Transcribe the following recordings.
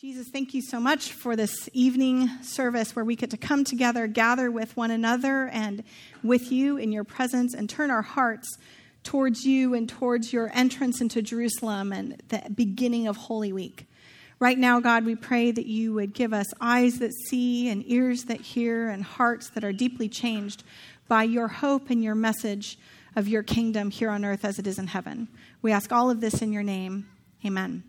Jesus, thank you so much for this evening service where we get to come together, gather with one another and with you in your presence, and turn our hearts towards you and towards your entrance into Jerusalem and the beginning of Holy Week. Right now, God, we pray that you would give us eyes that see and ears that hear and hearts that are deeply changed by your hope and your message of your kingdom here on earth as it is in heaven. We ask all of this in your name. Amen.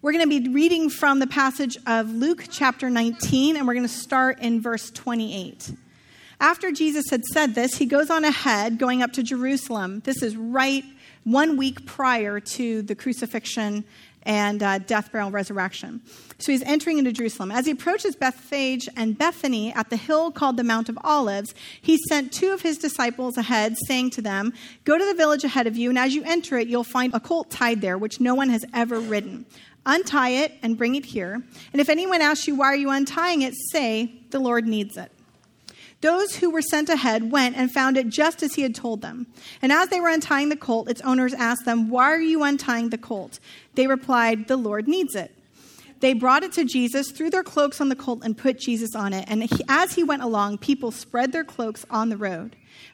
We're going to be reading from the passage of Luke chapter 19, and we're going to start in verse 28. After Jesus had said this, he goes on ahead, going up to Jerusalem. This is right one week prior to the crucifixion and uh, death, burial, and resurrection. So he's entering into Jerusalem. As he approaches Bethphage and Bethany at the hill called the Mount of Olives, he sent two of his disciples ahead, saying to them, Go to the village ahead of you, and as you enter it, you'll find a colt tied there, which no one has ever ridden. Untie it and bring it here. And if anyone asks you, Why are you untying it? say, The Lord needs it. Those who were sent ahead went and found it just as he had told them. And as they were untying the colt, its owners asked them, Why are you untying the colt? They replied, The Lord needs it. They brought it to Jesus, threw their cloaks on the colt, and put Jesus on it. And he, as he went along, people spread their cloaks on the road.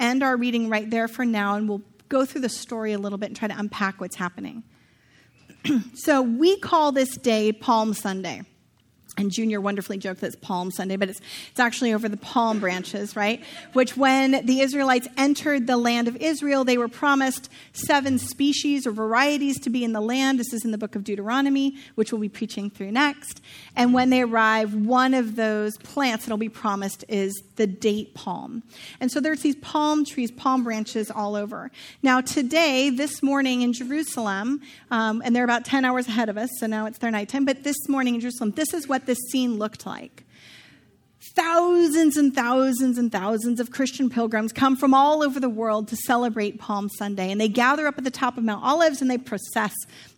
end our reading right there for now, and we'll go through the story a little bit and try to unpack what's happening. so, we call this day Palm Sunday. And Junior wonderfully joked that it's Palm Sunday, but it's, it's actually over the palm branches, right? Which, when the Israelites entered the land of Israel, they were promised seven species or varieties to be in the land. This is in the book of Deuteronomy, which we'll be preaching through next. And when they arrive, one of those plants that'll be promised is the date palm. And so there's these palm trees, palm branches all over. Now, today, this morning in Jerusalem, um, and they're about 10 hours ahead of us, so now it's their nighttime, but this morning in Jerusalem, this is what this scene looked like. Thousands and thousands and thousands of Christian pilgrims come from all over the world to celebrate Palm Sunday, and they gather up at the top of Mount Olives and they process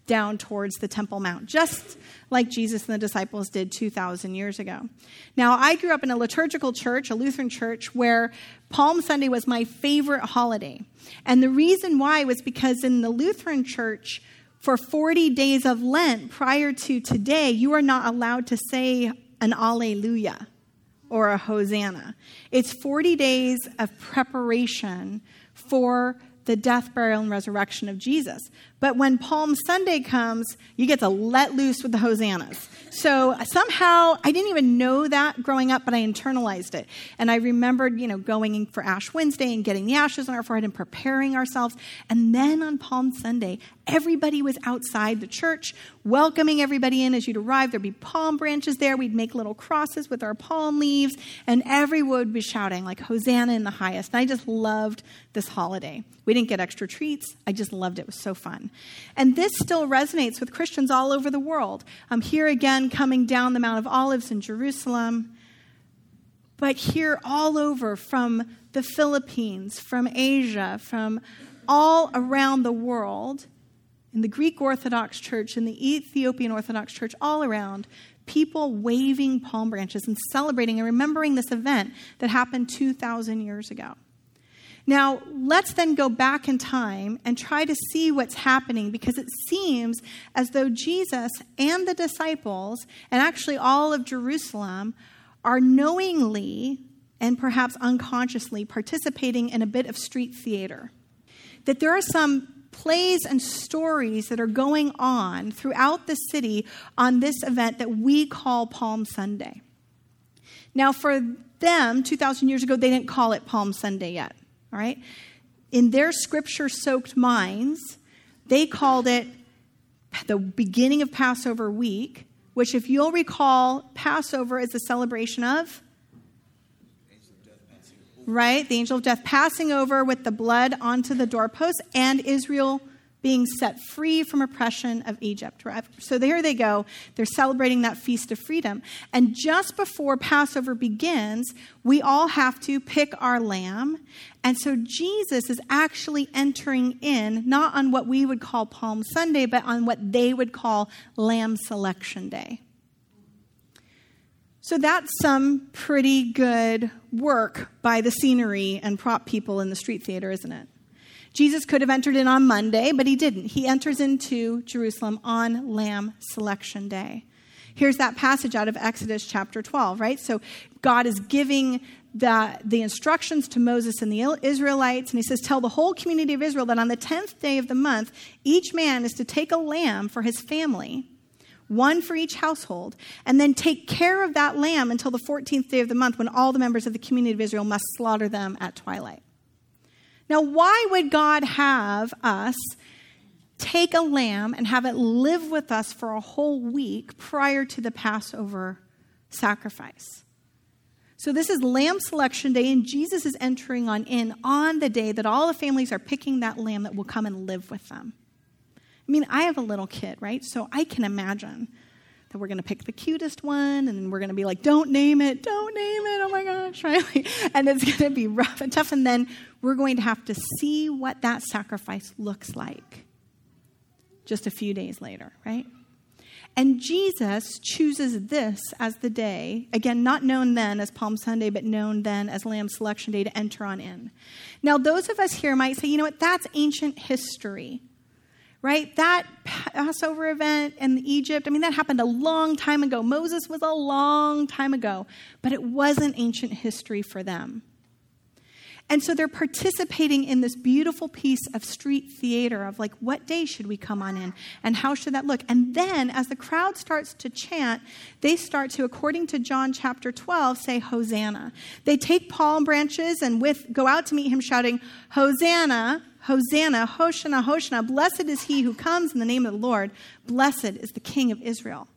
down towards the Temple Mount, just like Jesus and the disciples did 2,000 years ago. Now, I grew up in a liturgical church, a Lutheran church, where Palm Sunday was my favorite holiday. And the reason why was because in the Lutheran church, for 40 days of Lent prior to today, you are not allowed to say an Alleluia or a Hosanna. It's 40 days of preparation for the death, burial, and resurrection of Jesus. But when Palm Sunday comes, you get to let loose with the hosannas. So somehow, I didn't even know that growing up, but I internalized it. And I remembered, you know, going for Ash Wednesday and getting the ashes on our forehead and preparing ourselves. And then on Palm Sunday, everybody was outside the church, welcoming everybody in as you'd arrive. There'd be palm branches there. We'd make little crosses with our palm leaves, and everyone would be shouting, like, Hosanna in the highest. And I just loved this holiday. We didn't get extra treats. I just loved it. It was so fun. And this still resonates with Christians all over the world. I'm here again coming down the Mount of Olives in Jerusalem, but here all over from the Philippines, from Asia, from all around the world, in the Greek Orthodox Church, in the Ethiopian Orthodox Church, all around, people waving palm branches and celebrating and remembering this event that happened 2,000 years ago. Now, let's then go back in time and try to see what's happening because it seems as though Jesus and the disciples, and actually all of Jerusalem, are knowingly and perhaps unconsciously participating in a bit of street theater. That there are some plays and stories that are going on throughout the city on this event that we call Palm Sunday. Now, for them, 2,000 years ago, they didn't call it Palm Sunday yet. All right? In their scripture soaked minds, they called it the beginning of Passover week, which, if you'll recall, Passover is a celebration of. Right? The angel of death passing over with the blood onto the doorpost and Israel being set free from oppression of Egypt. So there they go. They're celebrating that feast of freedom. And just before Passover begins, we all have to pick our lamb. And so Jesus is actually entering in, not on what we would call Palm Sunday, but on what they would call Lamb Selection Day. So that's some pretty good work by the scenery and prop people in the street theater, isn't it? Jesus could have entered in on Monday, but he didn't. He enters into Jerusalem on Lamb Selection Day. Here's that passage out of Exodus chapter 12, right? So God is giving the, the instructions to Moses and the Israelites, and he says, Tell the whole community of Israel that on the 10th day of the month, each man is to take a lamb for his family, one for each household, and then take care of that lamb until the 14th day of the month when all the members of the community of Israel must slaughter them at twilight. Now, why would God have us take a lamb and have it live with us for a whole week prior to the Passover sacrifice? So, this is Lamb Selection Day, and Jesus is entering on in on the day that all the families are picking that lamb that will come and live with them. I mean, I have a little kid, right? So I can imagine that we're going to pick the cutest one and we're going to be like, don't name it, don't name it, oh my gosh, right? and it's going to be rough and tough. And then we're going to have to see what that sacrifice looks like just a few days later, right? And Jesus chooses this as the day, again, not known then as Palm Sunday, but known then as Lamb Selection Day to enter on in. Now, those of us here might say, you know what, that's ancient history right? That Passover event in Egypt, I mean, that happened a long time ago. Moses was a long time ago, but it wasn't ancient history for them. And so they're participating in this beautiful piece of street theater of like, what day should we come on in? And how should that look? And then as the crowd starts to chant, they start to, according to John chapter 12, say, Hosanna. They take palm branches and with go out to meet him shouting, Hosanna, Hosanna, Hoshana, Hoshana, blessed is he who comes in the name of the Lord. Blessed is the King of Israel.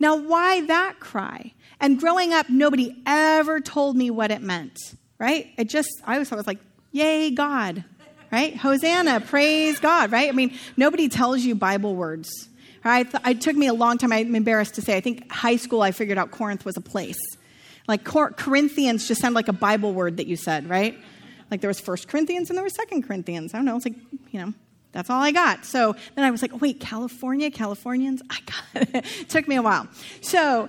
Now, why that cry? And growing up, nobody ever told me what it meant, right? It just, I always thought it was like, yay, God, right? Hosanna, praise God, right? I mean, nobody tells you Bible words. Right? It took me a long time, I'm embarrassed to say. I think high school, I figured out Corinth was a place. Like Corinthians just sounded like a Bible word that you said, right? Like there was First Corinthians and there was Second Corinthians. I don't know. It's like, you know, that's all I got. So then I was like, oh, wait, California, Californians? I got it. it took me a while. So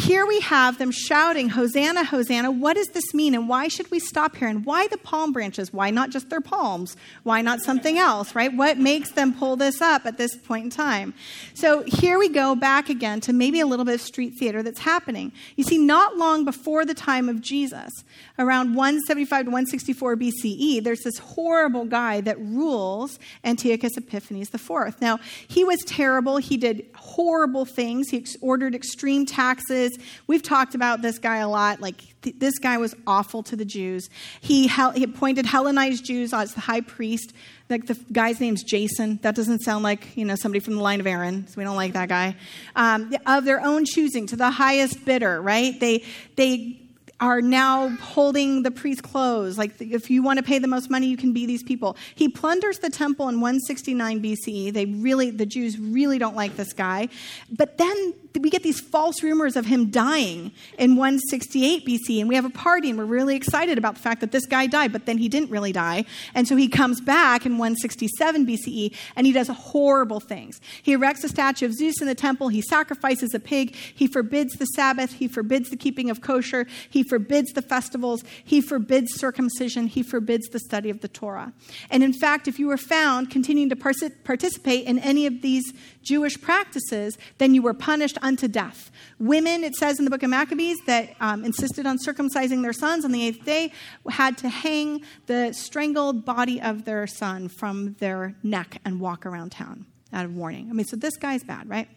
here we have them shouting, Hosanna, Hosanna. What does this mean? And why should we stop here? And why the palm branches? Why not just their palms? Why not something else, right? What makes them pull this up at this point in time? So here we go back again to maybe a little bit of street theater that's happening. You see, not long before the time of Jesus, around 175 to 164 BCE, there's this horrible guy that rules Antiochus Epiphanes IV. Now, he was terrible. He did horrible things. He ordered extreme taxes. We've talked about this guy a lot. Like, th- this guy was awful to the Jews. He, hel- he appointed Hellenized Jews as the high priest. Like, the guy's name's Jason. That doesn't sound like, you know, somebody from the line of Aaron, so we don't like that guy. Um, of their own choosing, to the highest bidder, right? They, they are now holding the priest's clothes. Like, if you want to pay the most money, you can be these people. He plunders the temple in 169 BCE. They really, the Jews really don't like this guy. But then we get these false rumors of him dying in 168 BC, and we have a party, and we're really excited about the fact that this guy died, but then he didn't really die. And so he comes back in 167 BCE, and he does horrible things. He erects a statue of Zeus in the temple, he sacrifices a pig, he forbids the Sabbath, he forbids the keeping of kosher, he forbids the festivals, he forbids circumcision, he forbids the study of the Torah. And in fact, if you were found continuing to participate in any of these Jewish practices, then you were punished unto death. Women, it says in the book of Maccabees, that um, insisted on circumcising their sons on the eighth day had to hang the strangled body of their son from their neck and walk around town out of warning. I mean, so this guy's bad, right?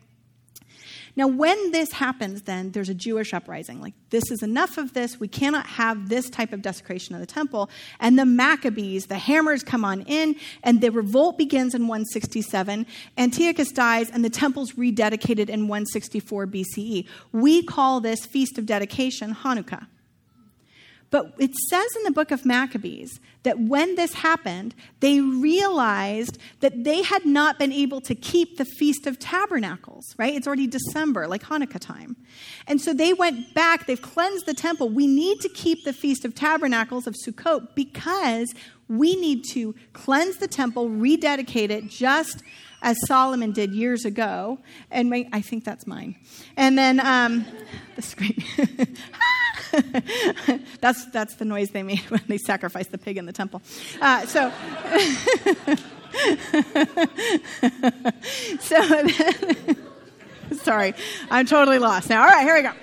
Now, when this happens, then there's a Jewish uprising. Like, this is enough of this. We cannot have this type of desecration of the temple. And the Maccabees, the hammers come on in, and the revolt begins in 167. Antiochus dies, and the temple's rededicated in 164 BCE. We call this Feast of Dedication Hanukkah. But it says in the book of Maccabees that when this happened, they realized that they had not been able to keep the Feast of Tabernacles, right? It's already December, like Hanukkah time. And so they went back, they've cleansed the temple. We need to keep the Feast of Tabernacles of Sukkot because we need to cleanse the temple, rededicate it just as Solomon did years ago. And my, I think that's mine. And then um, the screen. that's, that's the noise they made when they sacrificed the pig in the temple. Uh, so. so sorry, I'm totally lost now. All right, here we go.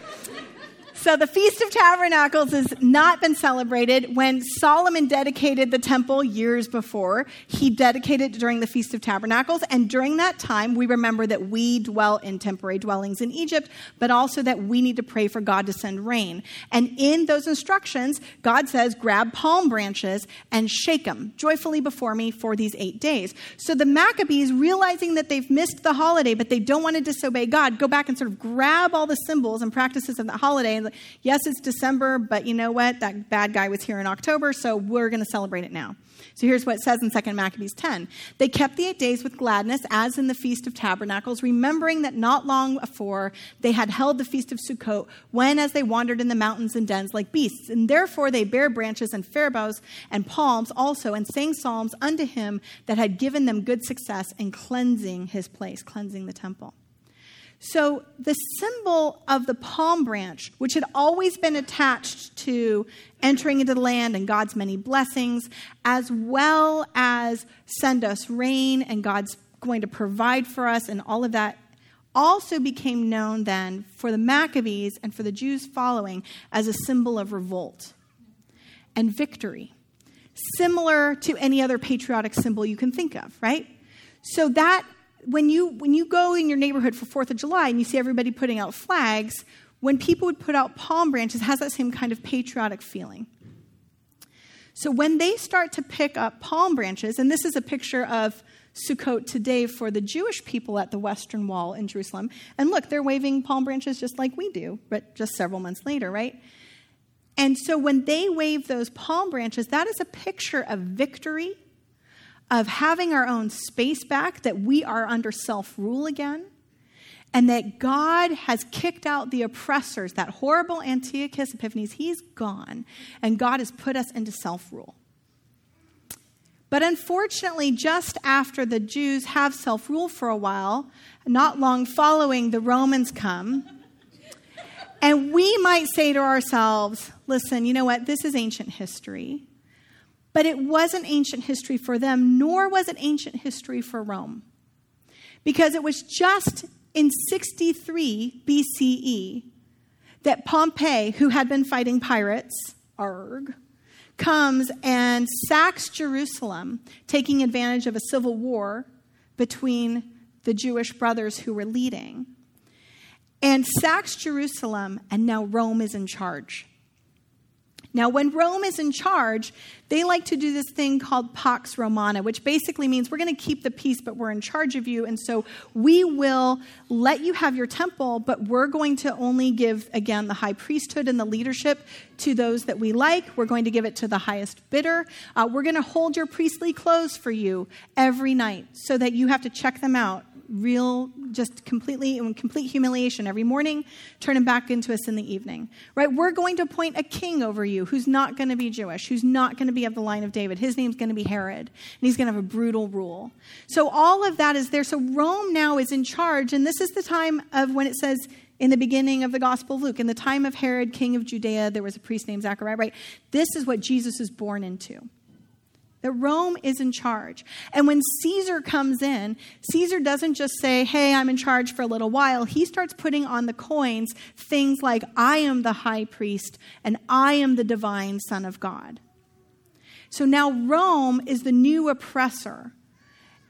So the Feast of Tabernacles has not been celebrated. When Solomon dedicated the temple years before, he dedicated during the Feast of Tabernacles. And during that time, we remember that we dwell in temporary dwellings in Egypt, but also that we need to pray for God to send rain. And in those instructions, God says, grab palm branches and shake them joyfully before me for these eight days. So the Maccabees, realizing that they've missed the holiday, but they don't want to disobey God, go back and sort of grab all the symbols and practices of the holiday and yes, it's December, but you know what? That bad guy was here in October, so we're going to celebrate it now. So here's what it says in 2 Maccabees 10. They kept the eight days with gladness, as in the Feast of Tabernacles, remembering that not long before they had held the Feast of Sukkot, when as they wandered in the mountains and dens like beasts. And therefore they bare branches and fair boughs and palms also, and sang psalms unto him that had given them good success in cleansing his place, cleansing the temple. So, the symbol of the palm branch, which had always been attached to entering into the land and God's many blessings, as well as send us rain and God's going to provide for us and all of that, also became known then for the Maccabees and for the Jews following as a symbol of revolt and victory, similar to any other patriotic symbol you can think of, right? So, that when you when you go in your neighborhood for Fourth of July and you see everybody putting out flags, when people would put out palm branches, has that same kind of patriotic feeling. So when they start to pick up palm branches, and this is a picture of Sukkot today for the Jewish people at the Western Wall in Jerusalem. And look, they're waving palm branches just like we do, but just several months later, right? And so when they wave those palm branches, that is a picture of victory of having our own space back, that we are under self rule again, and that God has kicked out the oppressors, that horrible Antiochus Epiphanes, he's gone, and God has put us into self rule. But unfortunately, just after the Jews have self rule for a while, not long following, the Romans come. And we might say to ourselves, listen, you know what? This is ancient history. But it wasn't ancient history for them, nor was it ancient history for Rome. Because it was just in 63 BCE that Pompey, who had been fighting pirates, arg, comes and sacks Jerusalem, taking advantage of a civil war between the Jewish brothers who were leading, and sacks Jerusalem, and now Rome is in charge. Now, when Rome is in charge, they like to do this thing called Pax Romana, which basically means we're going to keep the peace, but we're in charge of you. And so we will let you have your temple, but we're going to only give, again, the high priesthood and the leadership to those that we like. We're going to give it to the highest bidder. Uh, we're going to hold your priestly clothes for you every night so that you have to check them out real, just completely, in complete humiliation every morning, turn him back into us in the evening. Right? We're going to appoint a king over you who's not going to be Jewish, who's not going to be of the line of David. His name's going to be Herod, and he's going to have a brutal rule. So all of that is there. So Rome now is in charge, and this is the time of when it says in the beginning of the Gospel of Luke, in the time of Herod, king of Judea, there was a priest named Zachariah, right? This is what Jesus is born into that Rome is in charge. And when Caesar comes in, Caesar doesn't just say, Hey, I'm in charge for a little while. He starts putting on the coins things like, I am the high priest and I am the divine Son of God. So now Rome is the new oppressor.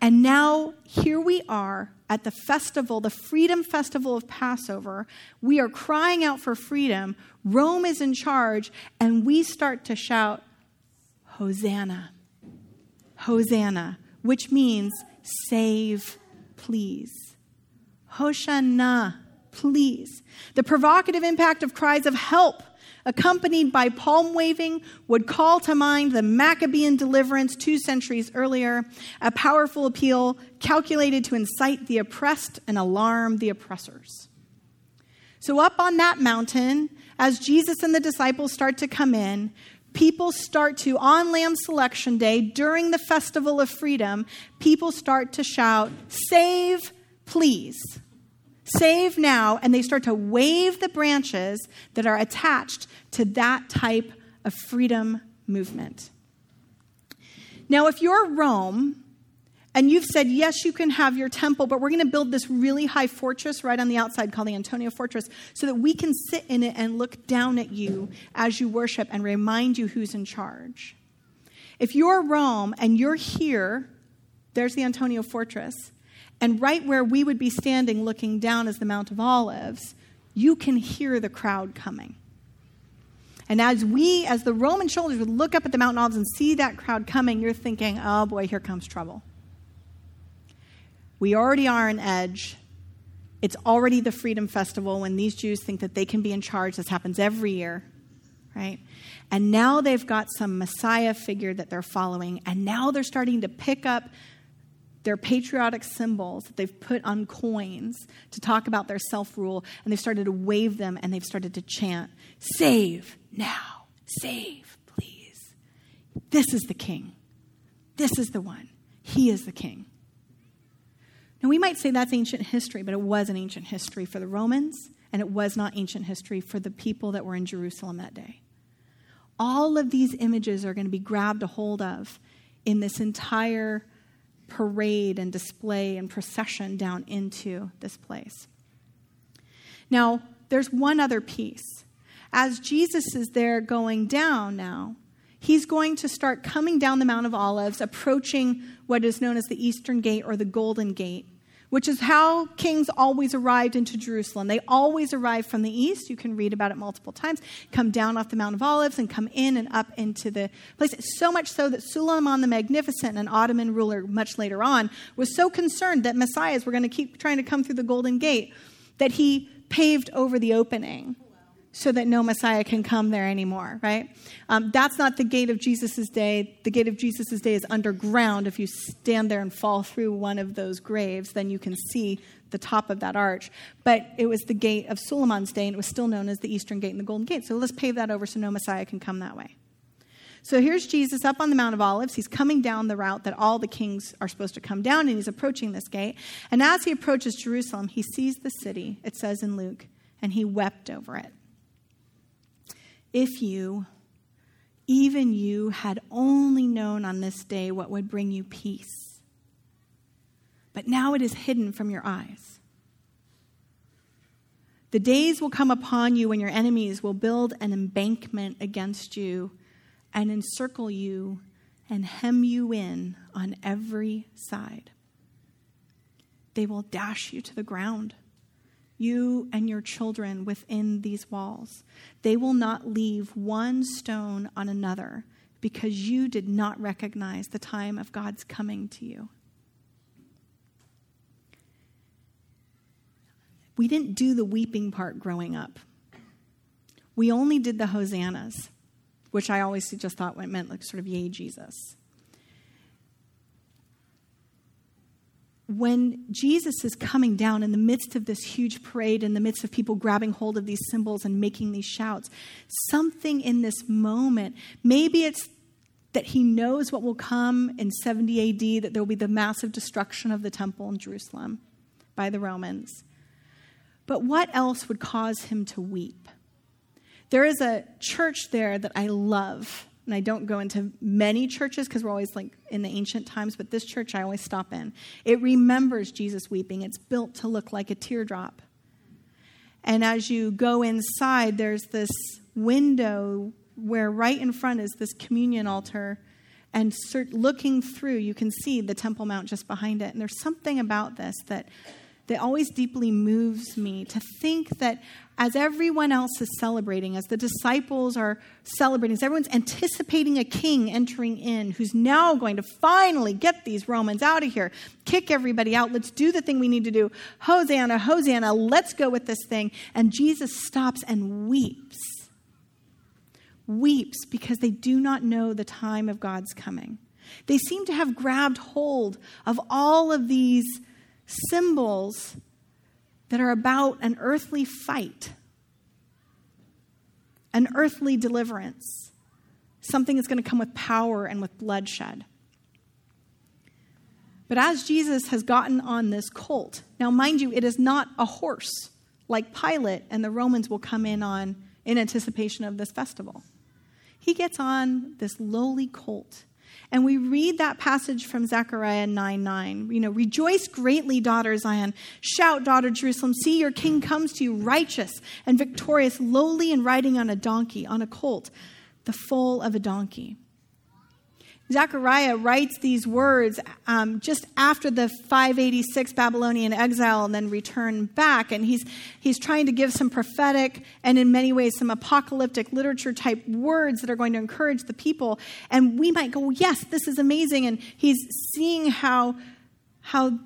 And now here we are at the festival, the Freedom Festival of Passover. We are crying out for freedom. Rome is in charge, and we start to shout, Hosanna. Hosanna, which means save, please. Hosanna, please. The provocative impact of cries of help, accompanied by palm waving, would call to mind the Maccabean deliverance two centuries earlier, a powerful appeal calculated to incite the oppressed and alarm the oppressors. So, up on that mountain, as Jesus and the disciples start to come in, people start to, on Lamb Selection Day, during the Festival of Freedom, people start to shout, Save, please. Save now. And they start to wave the branches that are attached to that type of freedom movement. Now, if you're Rome, and you've said, yes, you can have your temple, but we're going to build this really high fortress right on the outside called the Antonia Fortress so that we can sit in it and look down at you as you worship and remind you who's in charge. If you're Rome and you're here, there's the Antonia Fortress, and right where we would be standing looking down is the Mount of Olives, you can hear the crowd coming. And as we, as the Roman soldiers, would look up at the Mount of Olives and see that crowd coming, you're thinking, oh boy, here comes trouble. We already are an edge. It's already the Freedom Festival when these Jews think that they can be in charge. This happens every year, right? And now they've got some Messiah figure that they're following, and now they're starting to pick up their patriotic symbols that they've put on coins to talk about their self rule, and they've started to wave them and they've started to chant, Save now, save, please. This is the king. This is the one. He is the king. Now, we might say that's ancient history, but it was an ancient history for the Romans, and it was not ancient history for the people that were in Jerusalem that day. All of these images are going to be grabbed a hold of in this entire parade and display and procession down into this place. Now, there's one other piece. As Jesus is there going down now, he's going to start coming down the Mount of Olives, approaching what is known as the Eastern Gate or the Golden Gate, which is how kings always arrived into Jerusalem. They always arrived from the east. You can read about it multiple times. Come down off the Mount of Olives and come in and up into the place. So much so that Suleiman the Magnificent, an Ottoman ruler much later on, was so concerned that messiahs were going to keep trying to come through the Golden Gate that he paved over the opening so that no Messiah can come there anymore, right? Um, that's not the gate of Jesus' day. The gate of Jesus' day is underground. If you stand there and fall through one of those graves, then you can see the top of that arch. But it was the gate of Suleiman's day, and it was still known as the Eastern Gate and the Golden Gate. So let's pave that over so no Messiah can come that way. So here's Jesus up on the Mount of Olives. He's coming down the route that all the kings are supposed to come down, and he's approaching this gate. And as he approaches Jerusalem, he sees the city, it says in Luke, and he wept over it if you, even you, had only known on this day what would bring you peace. But now it is hidden from your eyes. The days will come upon you when your enemies will build an embankment against you and encircle you and hem you in on every side. They will dash you to the ground you and your children within these walls. They will not leave one stone on another because you did not recognize the time of God's coming to you. We didn't do the weeping part growing up. We only did the hosannas, which I always just thought meant like sort of yay Jesus. When Jesus is coming down in the midst of this huge parade, in the midst of people grabbing hold of these symbols and making these shouts, something in this moment, maybe it's that he knows what will come in 70 AD, that there will be the massive destruction of the temple in Jerusalem by the Romans. But what else would cause him to weep? There is a church there that I love and I don't go into many churches because we're always like in the ancient times, but this church I always stop in. It remembers Jesus weeping. It's built to look like a teardrop. And as you go inside, there's this window where right in front is this communion altar. And looking through, you can see the Temple Mount just behind it. And there's something about this that that always deeply moves me to think that as everyone else is celebrating, as the disciples are celebrating, as everyone's anticipating a king entering in who's now going to finally get these Romans out of here, kick everybody out, let's do the thing we need to do. Hosanna, Hosanna, let's go with this thing. And Jesus stops and weeps. Weeps because they do not know the time of God's coming. They seem to have grabbed hold of all of these symbols that are about an earthly fight, an earthly deliverance, something that's going to come with power and with bloodshed. But as Jesus has gotten on this colt, now mind you, it is not a horse like Pilate and the Romans will come in on in anticipation of this festival. He gets on this lowly colt and we read that passage from Zechariah 9 9. You know, rejoice greatly, daughter Zion. Shout, daughter Jerusalem. See, your king comes to you, righteous and victorious, lowly and riding on a donkey, on a colt, the foal of a donkey. Zechariah writes these words um, just after the 586 Babylonian exile and then return back. And he's, he's trying to give some prophetic and, in many ways, some apocalyptic literature type words that are going to encourage the people. And we might go, yes, this is amazing. And he's seeing how, how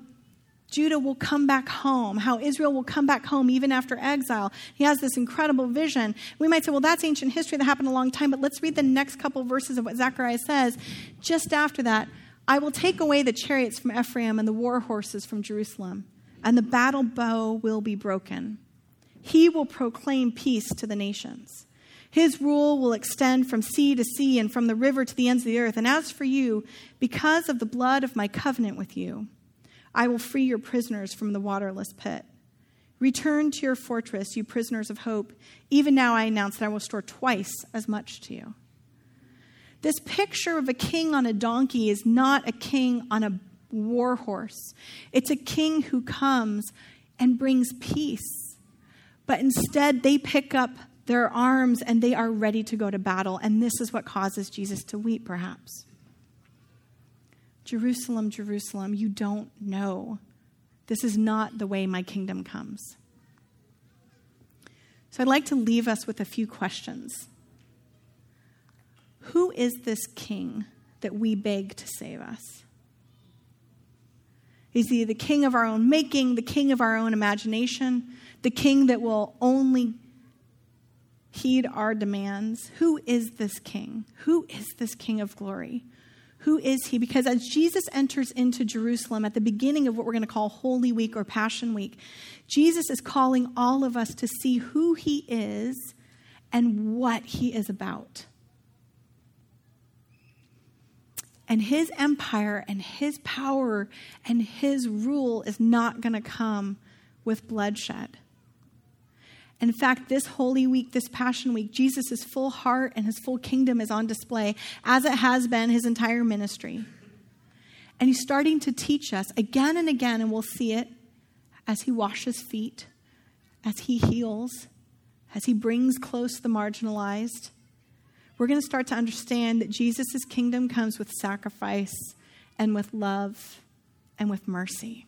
Judah will come back home, how Israel will come back home even after exile. He has this incredible vision. We might say, well, that's ancient history that happened a long time, but let's read the next couple of verses of what Zechariah says. Just after that, I will take away the chariots from Ephraim and the war horses from Jerusalem, and the battle bow will be broken. He will proclaim peace to the nations. His rule will extend from sea to sea and from the river to the ends of the earth. And as for you, because of the blood of my covenant with you, I will free your prisoners from the waterless pit. Return to your fortress, you prisoners of hope. Even now I announce that I will restore twice as much to you. This picture of a king on a donkey is not a king on a war horse, it's a king who comes and brings peace. But instead, they pick up their arms and they are ready to go to battle. And this is what causes Jesus to weep, perhaps. Jerusalem, Jerusalem, you don't know. This is not the way my kingdom comes. So I'd like to leave us with a few questions. Who is this king that we beg to save us? Is he the king of our own making, the king of our own imagination, the king that will only heed our demands? Who is this king? Who is this king of glory? Who is he? Because as Jesus enters into Jerusalem at the beginning of what we're going to call Holy Week or Passion Week, Jesus is calling all of us to see who he is and what he is about. And his empire and his power and his rule is not going to come with bloodshed. In fact, this Holy Week, this Passion Week, Jesus' full heart and his full kingdom is on display, as it has been his entire ministry. And he's starting to teach us again and again, and we'll see it as he washes feet, as he heals, as he brings close the marginalized. We're going to start to understand that Jesus' kingdom comes with sacrifice and with love and with mercy.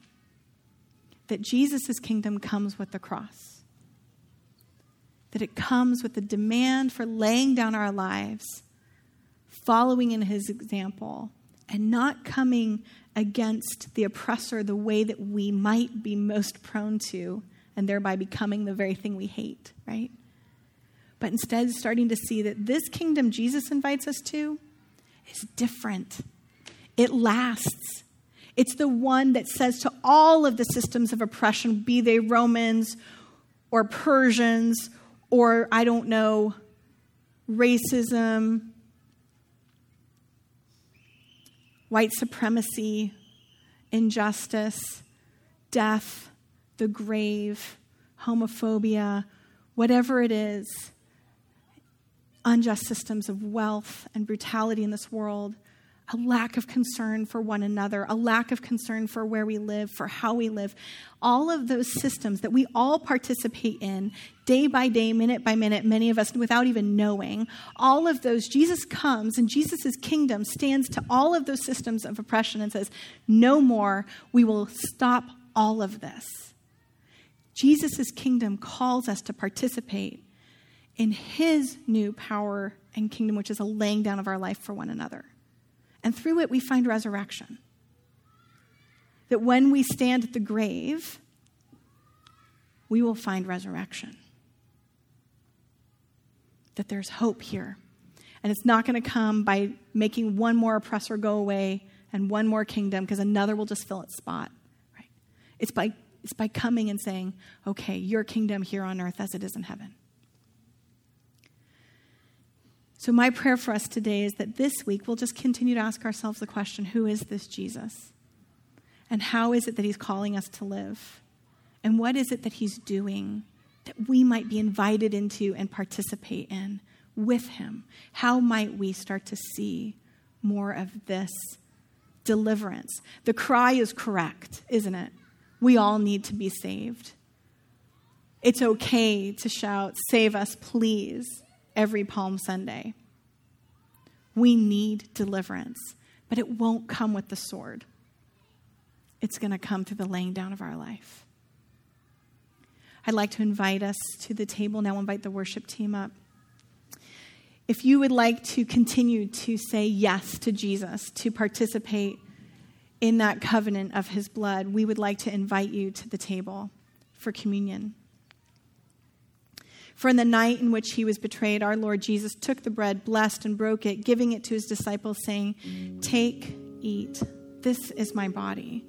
That Jesus' kingdom comes with the cross that it comes with the demand for laying down our lives, following in his example, and not coming against the oppressor the way that we might be most prone to, and thereby becoming the very thing we hate, right? But instead, starting to see that this kingdom Jesus invites us to is different. It lasts. It's the one that says to all of the systems of oppression, be they Romans or Persians or I don't know, racism, white supremacy, injustice, death, the grave, homophobia, whatever it is, unjust systems of wealth and brutality in this world a lack of concern for one another, a lack of concern for where we live, for how we live. All of those systems that we all participate in day by day, minute by minute, many of us without even knowing, all of those, Jesus comes and Jesus' kingdom stands to all of those systems of oppression and says, No more, we will stop all of this. Jesus' kingdom calls us to participate in his new power and kingdom, which is a laying down of our life for one another. And through it, we find resurrection. That when we stand at the grave, we will find resurrection. That there's hope here. And it's not going to come by making one more oppressor go away and one more kingdom because another will just fill its spot. Right? It's by, it's by coming and saying, okay, your kingdom here on earth as it is in heaven. So, my prayer for us today is that this week we'll just continue to ask ourselves the question who is this Jesus? And how is it that he's calling us to live? And what is it that he's doing that we might be invited into and participate in with him? How might we start to see more of this deliverance? The cry is correct, isn't it? We all need to be saved. It's okay to shout, Save us, please every Palm Sunday. We need deliverance, but it won't come with the sword. It's going to come through the laying down of our life. I'd like to invite us to the table now, invite the worship team up. If you would like to continue to say yes to Jesus, to participate in that covenant of his blood, we would like to invite you to the table for communion. For in the night in which he was betrayed, our Lord Jesus took the bread, blessed and broke it, giving it to his disciples, saying, Take, eat. This is my body,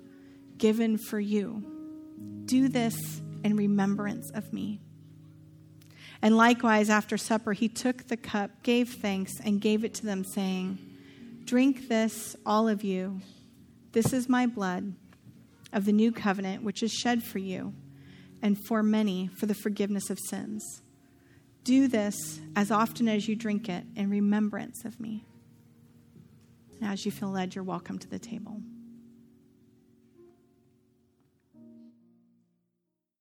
given for you. Do this in remembrance of me. And likewise, after supper, he took the cup, gave thanks, and gave it to them, saying, Drink this, all of you. This is my blood of the new covenant, which is shed for you and for many for the forgiveness of sins. Do this as often as you drink it in remembrance of me. And as you feel led, you're welcome to the table.